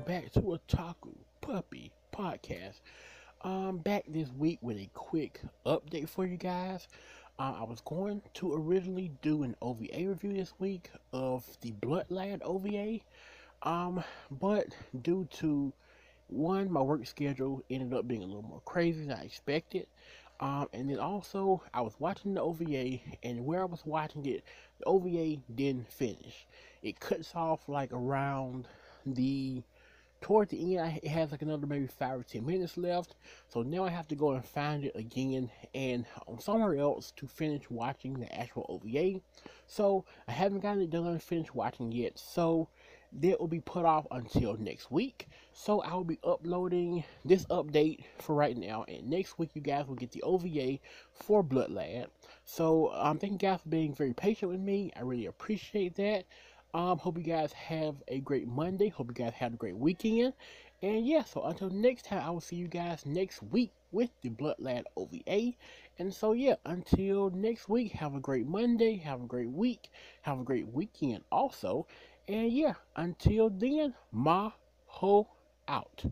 back to Otaku Puppy Podcast. I'm back this week with a quick update for you guys. Uh, I was going to originally do an OVA review this week of the Blood Lad OVA, um, but due to one, my work schedule ended up being a little more crazy than I expected. Um, and then also, I was watching the OVA, and where I was watching it, the OVA didn't finish. It cuts off like around the toward the end. It has like another maybe five or ten minutes left. So now I have to go and find it again and on somewhere else to finish watching the actual OVA. So I haven't gotten it done and finished watching yet. So that will be put off until next week. So I will be uploading this update for right now, and next week you guys will get the OVA for Blood Bloodlad. So um, thank you guys for being very patient with me. I really appreciate that. Um, hope you guys have a great Monday. Hope you guys have a great weekend. And yeah, so until next time, I will see you guys next week with the Blood Lad OVA. And so yeah, until next week, have a great Monday, have a great week, have a great weekend also. And yeah, until then, ma ho out.